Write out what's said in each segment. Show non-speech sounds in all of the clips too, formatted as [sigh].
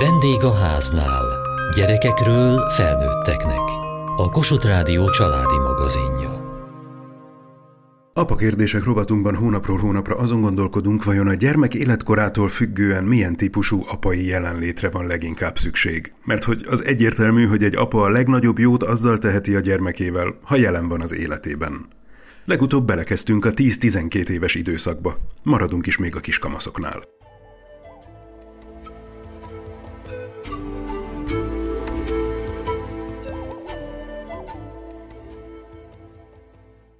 Vendég a háznál. Gyerekekről felnőtteknek. A Kossuth Rádió családi magazinja. Apa kérdések rovatunkban hónapról hónapra azon gondolkodunk, vajon a gyermek életkorától függően milyen típusú apai jelenlétre van leginkább szükség. Mert hogy az egyértelmű, hogy egy apa a legnagyobb jót azzal teheti a gyermekével, ha jelen van az életében. Legutóbb belekezdtünk a 10-12 éves időszakba. Maradunk is még a kiskamaszoknál.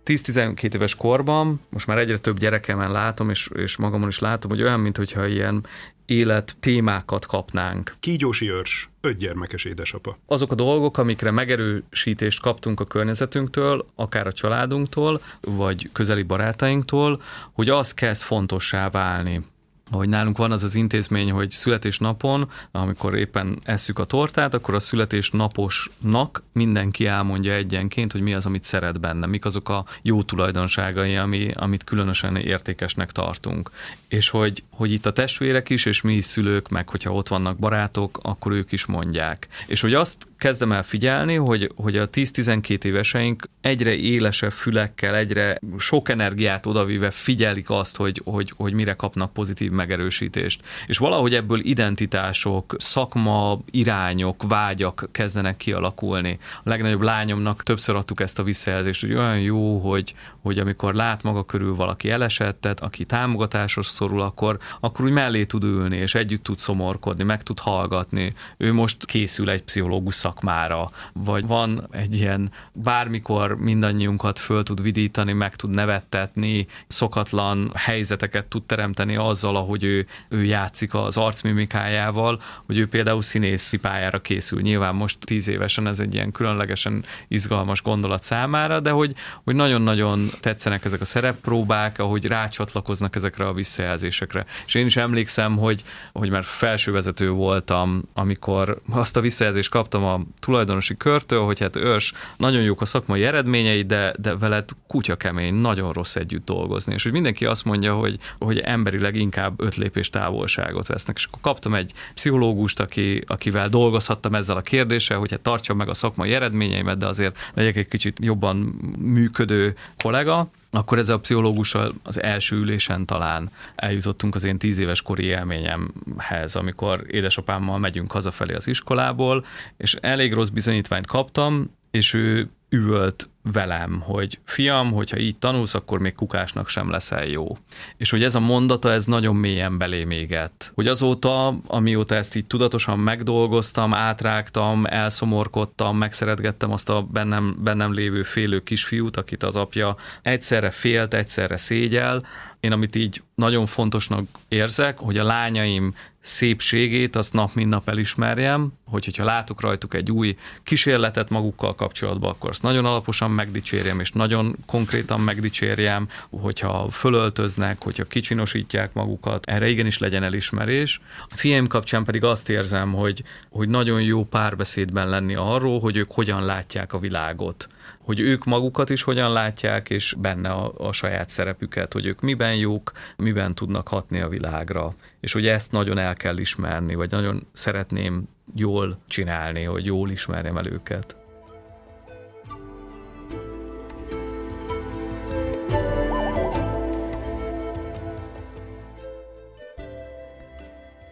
10-12 éves korban, most már egyre több gyerekemen látom, és, és magamon is látom, hogy olyan, mintha ilyen élet témákat kapnánk. Kígyósi őrs, öt gyermekes édesapa. Azok a dolgok, amikre megerősítést kaptunk a környezetünktől, akár a családunktól, vagy közeli barátainktól, hogy az kezd fontossá válni hogy nálunk van az az intézmény, hogy születésnapon, amikor éppen eszük a tortát, akkor a születésnaposnak mindenki elmondja egyenként, hogy mi az, amit szeret benne, mik azok a jó tulajdonságai, ami, amit különösen értékesnek tartunk. És hogy, hogy itt a testvérek is, és mi is szülők, meg hogyha ott vannak barátok, akkor ők is mondják. És hogy azt kezdem el figyelni, hogy, hogy a 10-12 éveseink egyre élesebb fülekkel, egyre sok energiát odavíve figyelik azt, hogy, hogy, hogy mire kapnak pozitív megerősítést. És valahogy ebből identitások, szakma, irányok, vágyak kezdenek kialakulni. A legnagyobb lányomnak többször adtuk ezt a visszajelzést, hogy olyan jó, hogy, hogy amikor lát maga körül valaki elesettet, aki támogatáshoz szorul, akkor, akkor úgy mellé tud ülni, és együtt tud szomorkodni, meg tud hallgatni. Ő most készül egy pszichológus szakmára, vagy van egy ilyen bármikor mindannyiunkat föl tud vidítani, meg tud nevettetni, szokatlan helyzeteket tud teremteni azzal, ahogy ő, ő játszik az arcmimikájával, hogy ő például színészi pályára készül. Nyilván most tíz évesen ez egy ilyen különlegesen izgalmas gondolat számára, de hogy, hogy nagyon-nagyon tetszenek ezek a szereppróbák, ahogy rácsatlakoznak ezekre a visszajelzésekre. És én is emlékszem, hogy, hogy már felsővezető voltam, amikor azt a visszajelzést kaptam a tulajdonosi körtől, hogy hát ős, nagyon jók a szakmai eredményei, de, de veled kutya kemény, nagyon rossz együtt dolgozni. És hogy mindenki azt mondja, hogy, hogy emberileg inkább öt lépés távolságot vesznek. És akkor kaptam egy pszichológust, aki, akivel dolgozhattam ezzel a kérdéssel, hogy hát tartsam meg a szakmai eredményeimet, de azért legyek egy kicsit jobban működő kollega, akkor ez a pszichológussal az első ülésen talán eljutottunk az én tíz éves kori élményemhez, amikor édesapámmal megyünk hazafelé az iskolából, és elég rossz bizonyítványt kaptam, és ő üvölt velem, hogy fiam, hogyha így tanulsz, akkor még kukásnak sem leszel jó. És hogy ez a mondata, ez nagyon mélyen belém égett. Hogy azóta, amióta ezt így tudatosan megdolgoztam, átrágtam, elszomorkodtam, megszeretgettem azt a bennem, bennem lévő félő kisfiút, akit az apja egyszerre félt, egyszerre szégyel, én amit így nagyon fontosnak érzek, hogy a lányaim szépségét azt nap mint nap elismerjem, hogy hogyha látok rajtuk egy új kísérletet magukkal kapcsolatban, akkor azt nagyon alaposan megdicsérjem, és nagyon konkrétan megdicsérjem, hogyha fölöltöznek, hogyha kicsinosítják magukat, erre igenis legyen elismerés. A fiaim kapcsán pedig azt érzem, hogy, hogy nagyon jó párbeszédben lenni arról, hogy ők hogyan látják a világot hogy ők magukat is hogyan látják, és benne a, a saját szerepüket, hogy ők miben jók, miben tudnak hatni a világra. És hogy ezt nagyon el kell ismerni, vagy nagyon szeretném jól csinálni, hogy jól ismerjem el őket.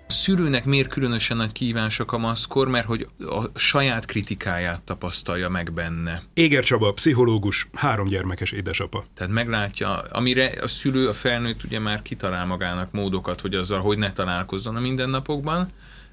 Szülőnek miért különösen nagy kívás a kamaszkor, mert hogy a saját kritikáját tapasztalja meg benne. Éger Csaba, pszichológus, három gyermekes édesapa. Tehát meglátja, amire a szülő, a felnőtt ugye már kitalál magának módokat, hogy azzal hogy ne találkozzon a mindennapokban,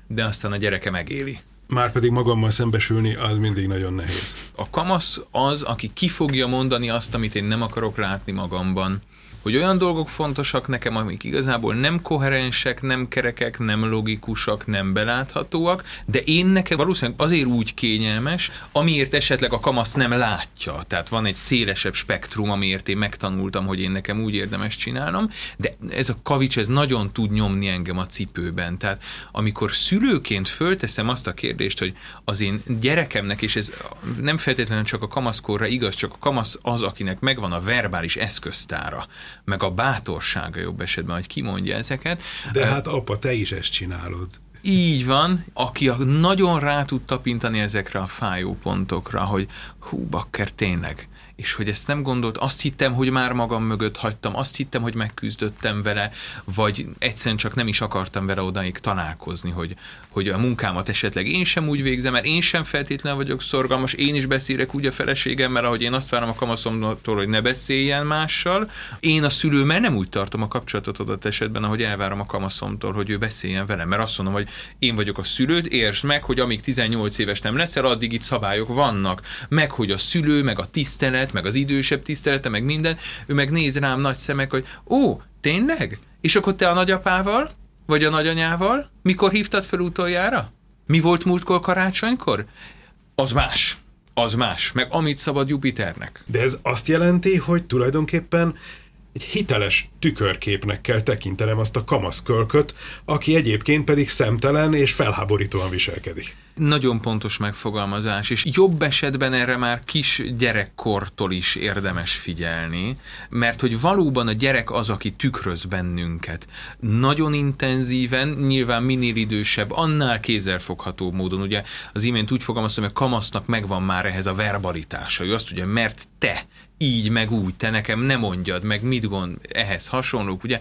de aztán a gyereke megéli. Már pedig magammal szembesülni, az mindig nagyon nehéz. A kamasz az, aki ki fogja mondani azt, amit én nem akarok látni magamban hogy olyan dolgok fontosak nekem, amik igazából nem koherensek, nem kerekek, nem logikusak, nem beláthatóak, de én nekem valószínűleg azért úgy kényelmes, amiért esetleg a kamasz nem látja. Tehát van egy szélesebb spektrum, amiért én megtanultam, hogy én nekem úgy érdemes csinálnom, de ez a kavics, ez nagyon tud nyomni engem a cipőben. Tehát amikor szülőként fölteszem azt a kérdést, hogy az én gyerekemnek, és ez nem feltétlenül csak a kamaszkorra igaz, csak a kamasz az, akinek megvan a verbális eszköztára, meg a bátorsága jobb esetben, hogy kimondja ezeket. De hát apa, te is ezt csinálod. Így van, aki nagyon rá tud tapintani ezekre a fájó pontokra, hogy hú, bakker, tényleg, és hogy ezt nem gondolt, azt hittem, hogy már magam mögött hagytam, azt hittem, hogy megküzdöttem vele, vagy egyszerűen csak nem is akartam vele odaig találkozni, hogy, hogy a munkámat esetleg én sem úgy végzem, mert én sem feltétlenül vagyok szorgalmas, én is beszélek úgy a feleségemmel, ahogy én azt várom a kamaszomtól, hogy ne beszéljen mással. Én a szülő, mert nem úgy tartom a kapcsolatot adott esetben, ahogy elvárom a kamaszomtól, hogy ő beszéljen velem, mert azt mondom, hogy én vagyok a szülőd, értsd meg, hogy amíg 18 éves nem leszel, addig itt szabályok vannak, meg hogy a szülő, meg a tisztelet, meg az idősebb tisztelete, meg minden, ő meg néz rám nagy szemek, hogy ó, tényleg? És akkor te a nagyapával? Vagy a nagyanyával? Mikor hívtad fel utoljára? Mi volt múltkor karácsonykor? Az más. Az más. Meg amit szabad Jupiternek. De ez azt jelenti, hogy tulajdonképpen egy hiteles tükörképnek kell tekintenem azt a kamaszkölköt, aki egyébként pedig szemtelen és felháborítóan viselkedik. Nagyon pontos megfogalmazás, és jobb esetben erre már kis gyerekkortól is érdemes figyelni, mert hogy valóban a gyerek az, aki tükröz bennünket. Nagyon intenzíven, nyilván minél idősebb, annál kézzelfogható módon. Ugye az imént úgy fogalmaztam, hogy a kamasznak megvan már ehhez a verbalitása. Ő azt tudja, mert te így, meg úgy, te nekem nem mondjad, meg mit gond, ehhez hasonlók, ugye?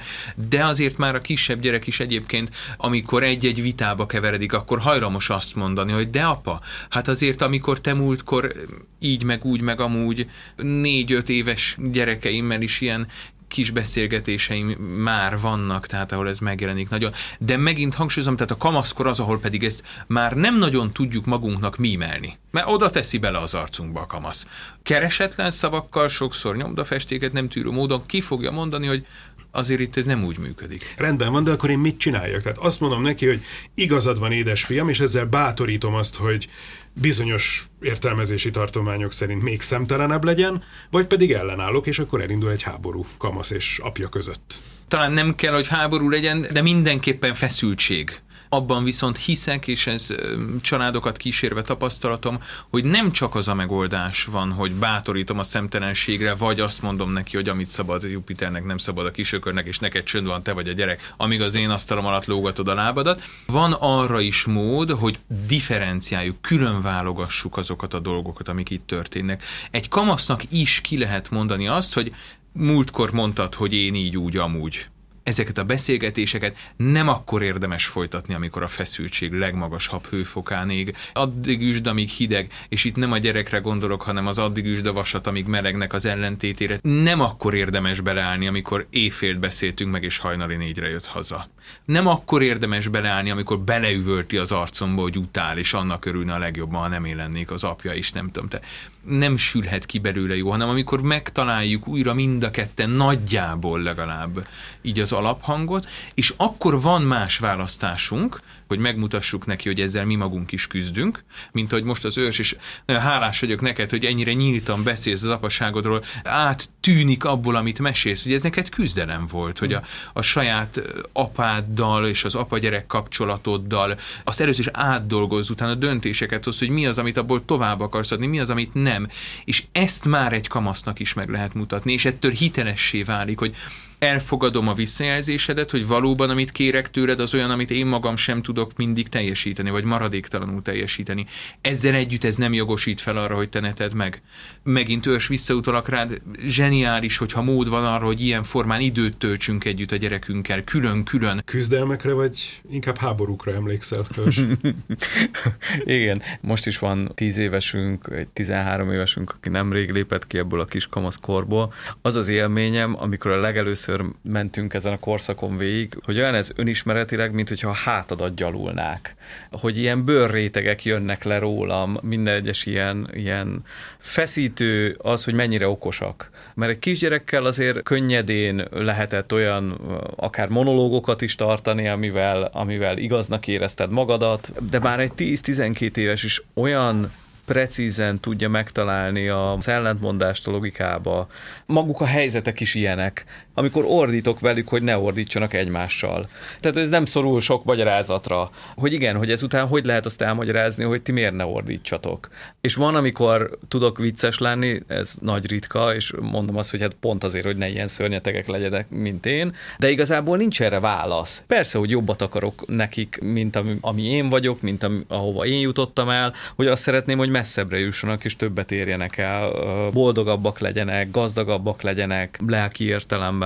De azért már a kisebb gyerek is egyébként, amikor egy-egy vitába keveredik, akkor hajlamos azt mondani, hogy de apa, hát azért amikor te múltkor így, meg úgy, meg amúgy négy-öt éves gyerekeimmel is ilyen kis beszélgetéseim már vannak, tehát ahol ez megjelenik nagyon. De megint hangsúlyozom, tehát a kamaszkor az, ahol pedig ezt már nem nagyon tudjuk magunknak mímelni. Mert oda teszi bele az arcunkba a kamasz. Keresetlen szavakkal, sokszor nyomdafestéket nem tűrő módon ki fogja mondani, hogy azért itt ez nem úgy működik. Rendben van, de akkor én mit csináljak? Tehát azt mondom neki, hogy igazad van, édesfiam, és ezzel bátorítom azt, hogy bizonyos értelmezési tartományok szerint még szemtelenebb legyen, vagy pedig ellenállok, és akkor elindul egy háború kamasz és apja között. Talán nem kell, hogy háború legyen, de mindenképpen feszültség abban viszont hiszek, és ez családokat kísérve tapasztalatom, hogy nem csak az a megoldás van, hogy bátorítom a szemtelenségre, vagy azt mondom neki, hogy amit szabad Jupiternek, nem szabad a kisökörnek, és neked csönd van, te vagy a gyerek, amíg az én asztalom alatt lógatod a lábadat. Van arra is mód, hogy differenciáljuk, külön válogassuk azokat a dolgokat, amik itt történnek. Egy kamasznak is ki lehet mondani azt, hogy múltkor mondtad, hogy én így úgy amúgy ezeket a beszélgetéseket nem akkor érdemes folytatni, amikor a feszültség legmagasabb hőfokán ég. Addig üsd, amíg hideg, és itt nem a gyerekre gondolok, hanem az addig üsd a vasat, amíg melegnek az ellentétére. Nem akkor érdemes beleállni, amikor éjfélt beszéltünk meg, és hajnali négyre jött haza. Nem akkor érdemes beleállni, amikor beleüvölti az arcomba, hogy utál, és annak örülne a legjobban, ha nem én lennék az apja is, nem tudom. Te nem sülhet ki belőle jó, hanem amikor megtaláljuk újra mind a ketten nagyjából legalább így az alaphangot, és akkor van más választásunk, hogy megmutassuk neki, hogy ezzel mi magunk is küzdünk, mint ahogy most az ős, nagyon hálás vagyok neked, hogy ennyire nyíltan beszélsz az apaságodról, áttűnik abból, amit mesélsz, hogy ez neked küzdelem volt, hogy a, a saját apáddal és az apa-gyerek kapcsolatoddal azt először is átdolgozz, utána döntéseket hoz, hogy mi az, amit abból tovább akarsz adni, mi az, amit nem. És ezt már egy kamasznak is meg lehet mutatni, és ettől hitelessé válik, hogy elfogadom a visszajelzésedet, hogy valóban amit kérek tőled, az olyan, amit én magam sem tudok mindig teljesíteni, vagy maradéktalanul teljesíteni. Ezzel együtt ez nem jogosít fel arra, hogy te ne tedd meg. Megint ős visszautalak rád, zseniális, hogyha mód van arra, hogy ilyen formán időt töltsünk együtt a gyerekünkkel, külön-külön. Küzdelmekre, vagy inkább háborúkra emlékszel? [laughs] Igen, most is van 10 évesünk, egy 13 évesünk, aki nemrég lépett ki ebből a kis kamaszkorból. Az az élményem, amikor a legelőször először mentünk ezen a korszakon végig, hogy olyan ez önismeretileg, mint hogyha a hátadat gyalulnák. Hogy ilyen bőrrétegek jönnek le rólam, minden egyes ilyen, ilyen feszítő az, hogy mennyire okosak. Mert egy kisgyerekkel azért könnyedén lehetett olyan akár monológokat is tartani, amivel, amivel igaznak érezted magadat, de már egy 10-12 éves is olyan precízen tudja megtalálni az ellentmondást a logikába. Maguk a helyzetek is ilyenek, amikor ordítok velük, hogy ne ordítsanak egymással. Tehát ez nem szorul sok magyarázatra, hogy igen, hogy ezután hogy lehet azt elmagyarázni, hogy ti miért ne ordítsatok. És van, amikor tudok vicces lenni, ez nagy ritka, és mondom azt, hogy hát pont azért, hogy ne ilyen szörnyetegek legyenek, mint én, de igazából nincs erre válasz. Persze, hogy jobbat akarok nekik, mint ami, ami én vagyok, mint ami, ahova én jutottam el, hogy azt szeretném, hogy messzebbre jussanak, és többet érjenek el, boldogabbak legyenek, gazdagabbak legyenek, lelki értelemben.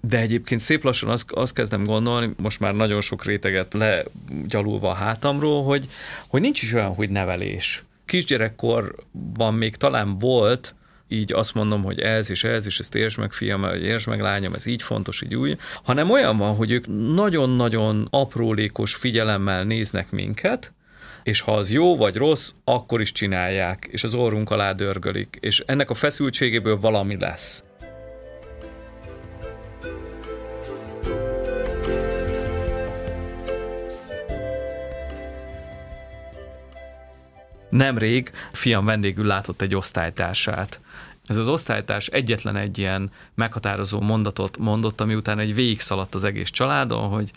De egyébként szép lassan azt, azt kezdem gondolni, most már nagyon sok réteget legyalulva a hátamról, hogy, hogy nincs is olyan, hogy nevelés. Kisgyerekkorban még talán volt, így azt mondom, hogy ez és ez, és ezt értsd meg, fiam, értsd meg, lányom, ez így fontos, így úgy, hanem olyan van, hogy ők nagyon-nagyon aprólékos figyelemmel néznek minket, és ha az jó vagy rossz, akkor is csinálják, és az orrunk alá dörgölik, és ennek a feszültségéből valami lesz. Nemrég fiam vendégül látott egy osztálytársát. Ez az osztálytárs egyetlen egy ilyen meghatározó mondatot mondott, ami után egy végig szaladt az egész családon, hogy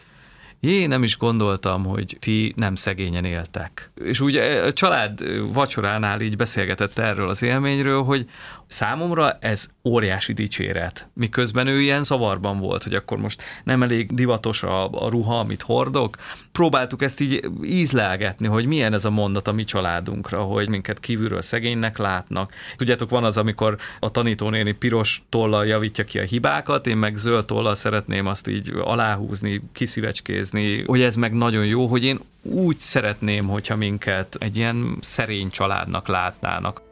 Jé, nem is gondoltam, hogy ti nem szegényen éltek. És úgy a család vacsoránál így beszélgetett erről az élményről, hogy számomra ez óriási dicséret. Miközben ő ilyen zavarban volt, hogy akkor most nem elég divatos a, a ruha, amit hordok. Próbáltuk ezt így ízlelgetni, hogy milyen ez a mondat a mi családunkra, hogy minket kívülről szegénynek látnak. Tudjátok, van az, amikor a tanítónéni piros tollal javítja ki a hibákat, én meg zöld tollal szeretném azt így aláhúzni, kiszívecskézni, hogy ez meg nagyon jó, hogy én úgy szeretném, hogyha minket egy ilyen szerény családnak látnának.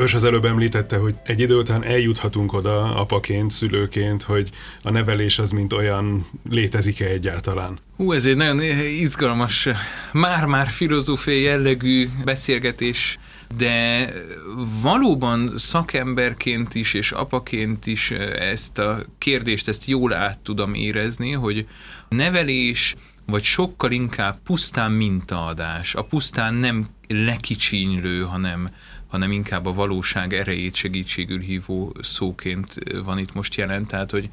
Ős az előbb említette, hogy egy idő után eljuthatunk oda apaként, szülőként, hogy a nevelés az mint olyan létezik-e egyáltalán? Hú, ez egy nagyon izgalmas, már-már filozófiai jellegű beszélgetés, de valóban szakemberként is és apaként is ezt a kérdést, ezt jól át tudom érezni, hogy nevelés vagy sokkal inkább pusztán mintaadás, a pusztán nem lekicsinylő, hanem hanem inkább a valóság erejét segítségül hívó szóként van itt most jelen. Tehát, hogy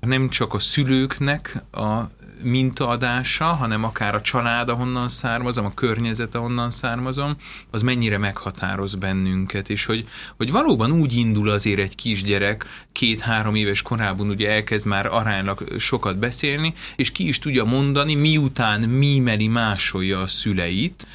nem csak a szülőknek a mintaadása, hanem akár a család, ahonnan származom, a környezet, ahonnan származom, az mennyire meghatároz bennünket, és hogy, hogy valóban úgy indul azért egy kisgyerek, két-három éves korában ugye elkezd már aránylag sokat beszélni, és ki is tudja mondani, miután mímeli másolja a szüleit,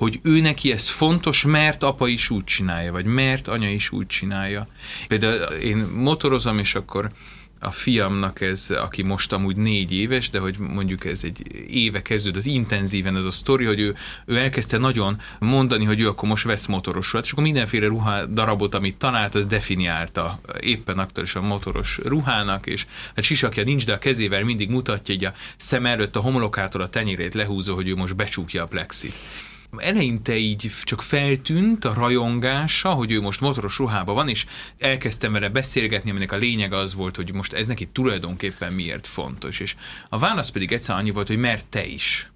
hogy ő neki ez fontos, mert apa is úgy csinálja, vagy mert anya is úgy csinálja. Például én motorozom, és akkor a fiamnak ez, aki most amúgy négy éves, de hogy mondjuk ez egy éve kezdődött intenzíven ez a sztori, hogy ő, ő elkezdte nagyon mondani, hogy ő akkor most vesz motorosulat, és akkor mindenféle ruha darabot, amit talált, az definiálta éppen aktuálisan motoros ruhának, és hát sisakja nincs, de a kezével mindig mutatja, hogy a szem előtt a homlokától a tenyérét lehúzó, hogy ő most becsukja a plexit eleinte így csak feltűnt a rajongása, hogy ő most motoros ruhában van, és elkezdtem vele beszélgetni, aminek a lényeg az volt, hogy most ez neki tulajdonképpen miért fontos. És a válasz pedig egyszer annyi volt, hogy mert te is.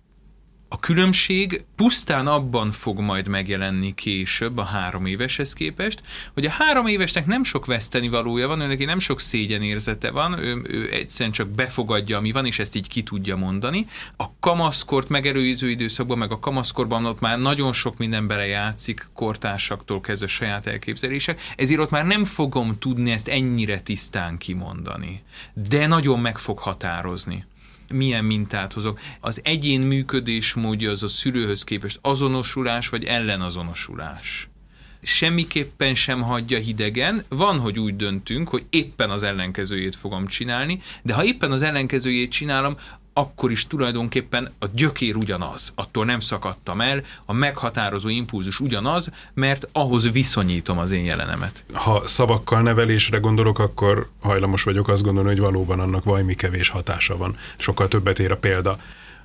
A különbség pusztán abban fog majd megjelenni később a három éveshez képest, hogy a három évesnek nem sok veszteni valója van, ő neki nem sok szégyenérzete van, ő, ő egyszerűen csak befogadja, ami van, és ezt így ki tudja mondani. A kamaszkort megerőző időszakban, meg a kamaszkorban ott már nagyon sok minden belejátszik, kortársaktól kezdve saját elképzelések, ezért ott már nem fogom tudni ezt ennyire tisztán kimondani. De nagyon meg fog határozni milyen mintát hozok. Az egyén működésmódja az a szülőhöz képest azonosulás vagy ellenazonosulás semmiképpen sem hagyja hidegen. Van, hogy úgy döntünk, hogy éppen az ellenkezőjét fogom csinálni, de ha éppen az ellenkezőjét csinálom, akkor is tulajdonképpen a gyökér ugyanaz, attól nem szakadtam el, a meghatározó impulzus ugyanaz, mert ahhoz viszonyítom az én jelenemet. Ha szavakkal nevelésre gondolok, akkor hajlamos vagyok azt gondolni, hogy valóban annak valami kevés hatása van. Sokkal többet ér a példa.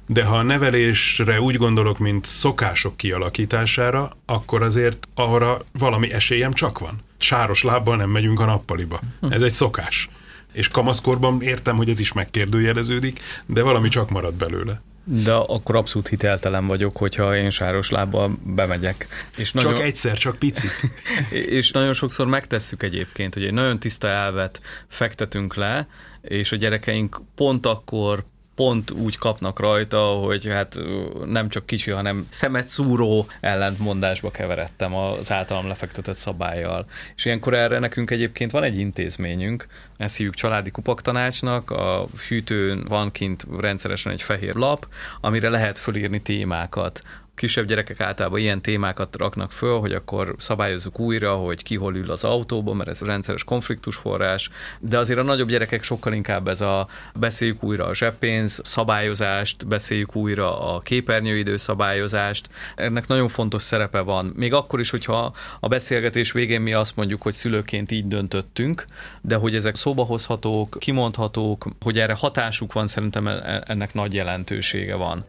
De ha a nevelésre úgy gondolok, mint szokások kialakítására, akkor azért arra valami esélyem csak van. Sáros lábbal nem megyünk a nappaliba. Ez egy szokás És kamaszkorban értem, hogy ez is megkérdőjeleződik, de valami csak marad belőle. De akkor abszolút hiteltelen vagyok, hogyha én sáros lábbal bemegyek. És nagyon, csak egyszer, csak picit. [laughs] és nagyon sokszor megtesszük egyébként, hogy egy nagyon tiszta elvet fektetünk le, és a gyerekeink pont akkor pont úgy kapnak rajta, hogy hát nem csak kicsi, hanem szemet szúró ellentmondásba keveredtem az általam lefektetett szabályjal. És ilyenkor erre nekünk egyébként van egy intézményünk, ezt hívjuk családi kupaktanácsnak, a hűtőn van kint rendszeresen egy fehér lap, amire lehet fölírni témákat kisebb gyerekek általában ilyen témákat raknak föl, hogy akkor szabályozzuk újra, hogy ki hol ül az autóban, mert ez rendszeres konfliktusforrás, de azért a nagyobb gyerekek sokkal inkább ez a beszéljük újra a zseppénz szabályozást, beszéljük újra a képernyőidő szabályozást. Ennek nagyon fontos szerepe van. Még akkor is, hogyha a beszélgetés végén mi azt mondjuk, hogy szülőként így döntöttünk, de hogy ezek szóba hozhatók, kimondhatók, hogy erre hatásuk van, szerintem e- ennek nagy jelentősége van.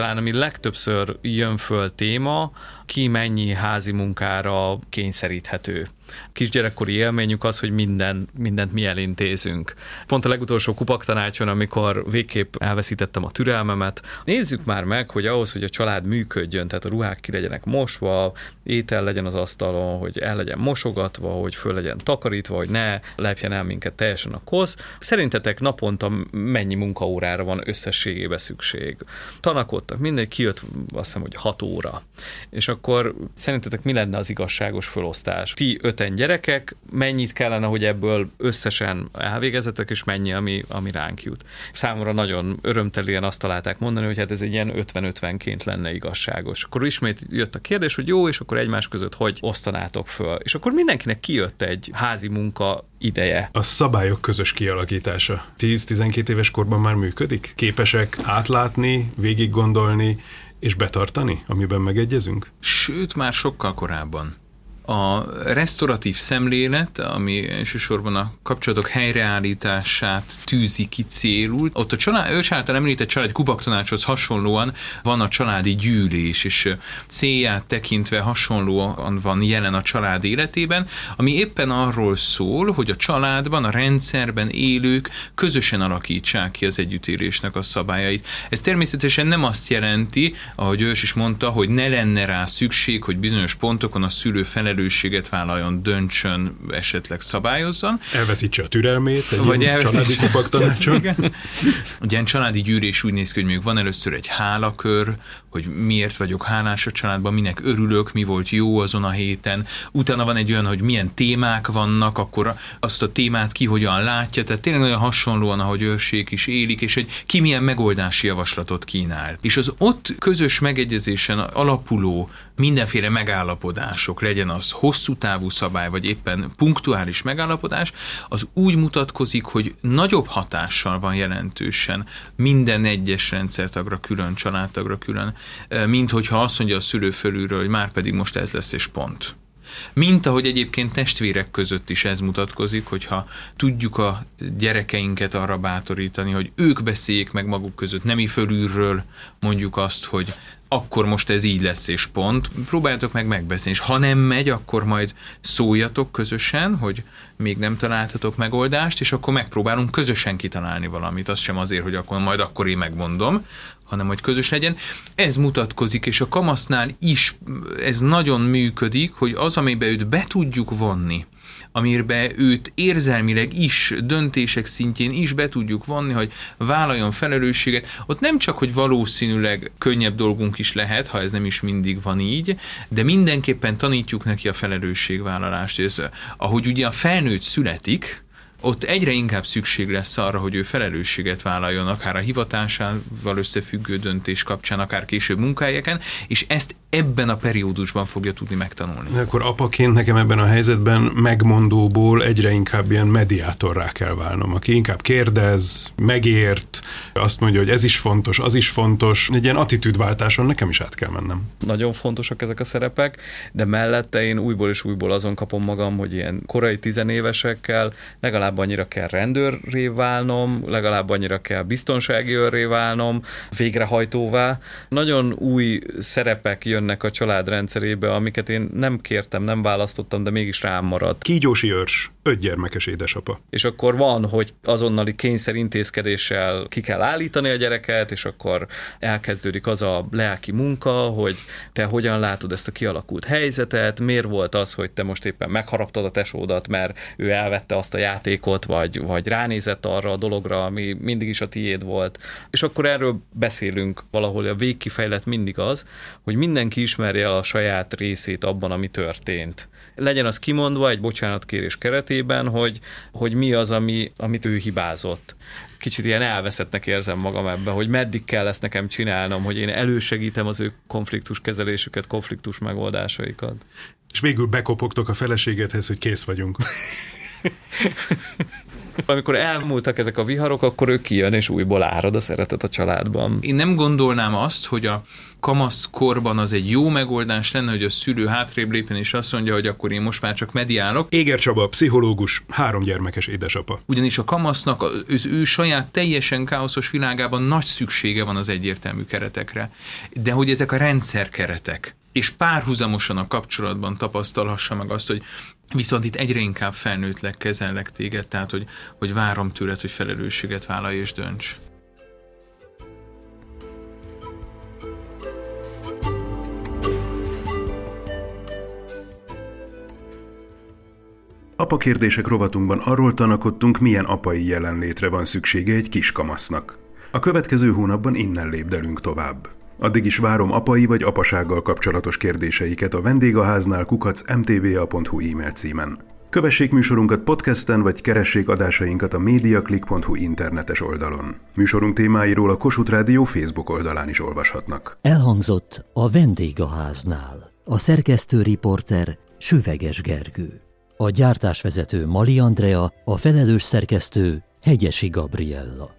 Talán ami legtöbbször jön föl téma, ki mennyi házi munkára kényszeríthető kisgyerekkori élményük az, hogy minden, mindent mi elintézünk. Pont a legutolsó kupaktanácson, amikor végképp elveszítettem a türelmemet, nézzük már meg, hogy ahhoz, hogy a család működjön, tehát a ruhák ki legyenek mosva, étel legyen az asztalon, hogy el legyen mosogatva, hogy föl legyen takarítva, hogy ne lepjen el minket teljesen a kosz. Szerintetek naponta mennyi munkaórára van összességében szükség? Tanakodtak, mindegy, kijött azt hiszem, hogy 6 óra. És akkor szerintetek mi lenne az igazságos felosztás? Ti öt öten gyerekek, mennyit kellene, hogy ebből összesen elvégezetek, és mennyi, ami, ami ránk jut. Számomra nagyon örömtelien azt találták mondani, hogy hát ez egy ilyen 50-50-ként lenne igazságos. Akkor ismét jött a kérdés, hogy jó, és akkor egymás között hogy osztanátok föl. És akkor mindenkinek kijött egy házi munka ideje. A szabályok közös kialakítása 10-12 éves korban már működik? Képesek átlátni, végig gondolni, és betartani, amiben megegyezünk? Sőt, már sokkal korábban a restauratív szemlélet, ami elsősorban a kapcsolatok helyreállítását tűzi ki célul, ott a család, ő által említett családi kupaktanácshoz hasonlóan van a családi gyűlés, és célját tekintve hasonlóan van jelen a család életében, ami éppen arról szól, hogy a családban, a rendszerben élők közösen alakítsák ki az együttélésnek a szabályait. Ez természetesen nem azt jelenti, ahogy ős is mondta, hogy ne lenne rá szükség, hogy bizonyos pontokon a szülő felelős felelősséget vállaljon, döntsön, esetleg szabályozzon. Elveszítse a türelmét egy Vagy családi kupaktanácson. Ugye családi gyűrés úgy néz ki, hogy még van először egy hálakör, hogy miért vagyok hálás a családban, minek örülök, mi volt jó azon a héten. Utána van egy olyan, hogy milyen témák vannak, akkor azt a témát ki hogyan látja, tehát tényleg nagyon hasonlóan, ahogy őrsék is élik, és hogy ki milyen megoldási javaslatot kínál. És az ott közös megegyezésen alapuló mindenféle megállapodások, legyen az hosszú távú szabály, vagy éppen punktuális megállapodás, az úgy mutatkozik, hogy nagyobb hatással van jelentősen minden egyes rendszertagra külön, családtagra külön, mint hogyha azt mondja a szülő fölülről, hogy már pedig most ez lesz és pont. Mint ahogy egyébként testvérek között is ez mutatkozik, hogyha tudjuk a gyerekeinket arra bátorítani, hogy ők beszéljék meg maguk között, nemi fölülről mondjuk azt, hogy akkor most ez így lesz, és pont. Próbáljátok meg megbeszélni, és ha nem megy, akkor majd szóljatok közösen, hogy még nem találtatok megoldást, és akkor megpróbálunk közösen kitalálni valamit. Az sem azért, hogy akkor majd akkor én megmondom, hanem hogy közös legyen. Ez mutatkozik, és a kamasznál is ez nagyon működik, hogy az, amiben őt be tudjuk vonni, amiben őt érzelmileg is, döntések szintjén is be tudjuk vonni, hogy vállaljon felelősséget. Ott nem csak, hogy valószínűleg könnyebb dolgunk is lehet, ha ez nem is mindig van így, de mindenképpen tanítjuk neki a felelősségvállalást. Ez, ahogy ugye a felnőtt születik, ott egyre inkább szükség lesz arra, hogy ő felelősséget vállaljon, akár a hivatásával összefüggő döntés kapcsán, akár később munkahelyeken, és ezt ebben a periódusban fogja tudni megtanulni. De akkor apaként nekem ebben a helyzetben megmondóból egyre inkább ilyen mediátorrá kell válnom, aki inkább kérdez, megért, azt mondja, hogy ez is fontos, az is fontos. Egy ilyen attitűdváltáson nekem is át kell mennem. Nagyon fontosak ezek a szerepek, de mellette én újból és újból azon kapom magam, hogy ilyen korai tizenévesekkel legalább annyira kell rendőrré válnom, legalább annyira kell biztonsági őrré válnom, végrehajtóvá. Nagyon új szerepek jönnek a család rendszerébe, amiket én nem kértem, nem választottam, de mégis rám maradt. Kígyósi őrs, öt gyermekes édesapa. És akkor van, hogy azonnali kényszerintézkedéssel ki kell állítani a gyereket, és akkor elkezdődik az a lelki munka, hogy te hogyan látod ezt a kialakult helyzetet, miért volt az, hogy te most éppen megharaptad a tesódat, mert ő elvette azt a játékot, vagy, vagy ránézett arra a dologra, ami mindig is a tiéd volt. És akkor erről beszélünk valahol, a végkifejlet mindig az, hogy mindenki ismerje el a saját részét abban, ami történt legyen az kimondva egy bocsánatkérés keretében, hogy, hogy mi az, ami, amit ő hibázott. Kicsit ilyen elveszettnek érzem magam ebben, hogy meddig kell ezt nekem csinálnom, hogy én elősegítem az ő konfliktus kezelésüket, konfliktus megoldásaikat. És végül bekopogtok a feleségedhez, hogy kész vagyunk. [laughs] Amikor elmúltak ezek a viharok, akkor ő kijön, és újból árad a szeretet a családban. Én nem gondolnám azt, hogy a kamasz korban az egy jó megoldás lenne, hogy a szülő hátrébb lépjen, és azt mondja, hogy akkor én most már csak mediálok. Éger Csaba, pszichológus, három gyermekes édesapa. Ugyanis a kamasznak az ő saját teljesen káoszos világában nagy szüksége van az egyértelmű keretekre. De hogy ezek a rendszer keretek, és párhuzamosan a kapcsolatban tapasztalhassa meg azt, hogy Viszont itt egyre inkább felnőttlek kezellek téged, tehát hogy, hogy várom tőled, hogy felelősséget vállalj és dönts. Apa kérdések rovatunkban arról tanakodtunk, milyen apai jelenlétre van szüksége egy kiskamasznak. A következő hónapban innen lépdelünk tovább. Addig is várom apai vagy apasággal kapcsolatos kérdéseiket a vendégháznál kukac mtva.hu e-mail címen. Kövessék műsorunkat podcasten, vagy keressék adásainkat a mediaclick.hu internetes oldalon. Műsorunk témáiról a Kossuth Rádió Facebook oldalán is olvashatnak. Elhangzott a vendégháznál. A szerkesztő riporter Süveges Gergő. A gyártásvezető Mali Andrea, a felelős szerkesztő Hegyesi Gabriella.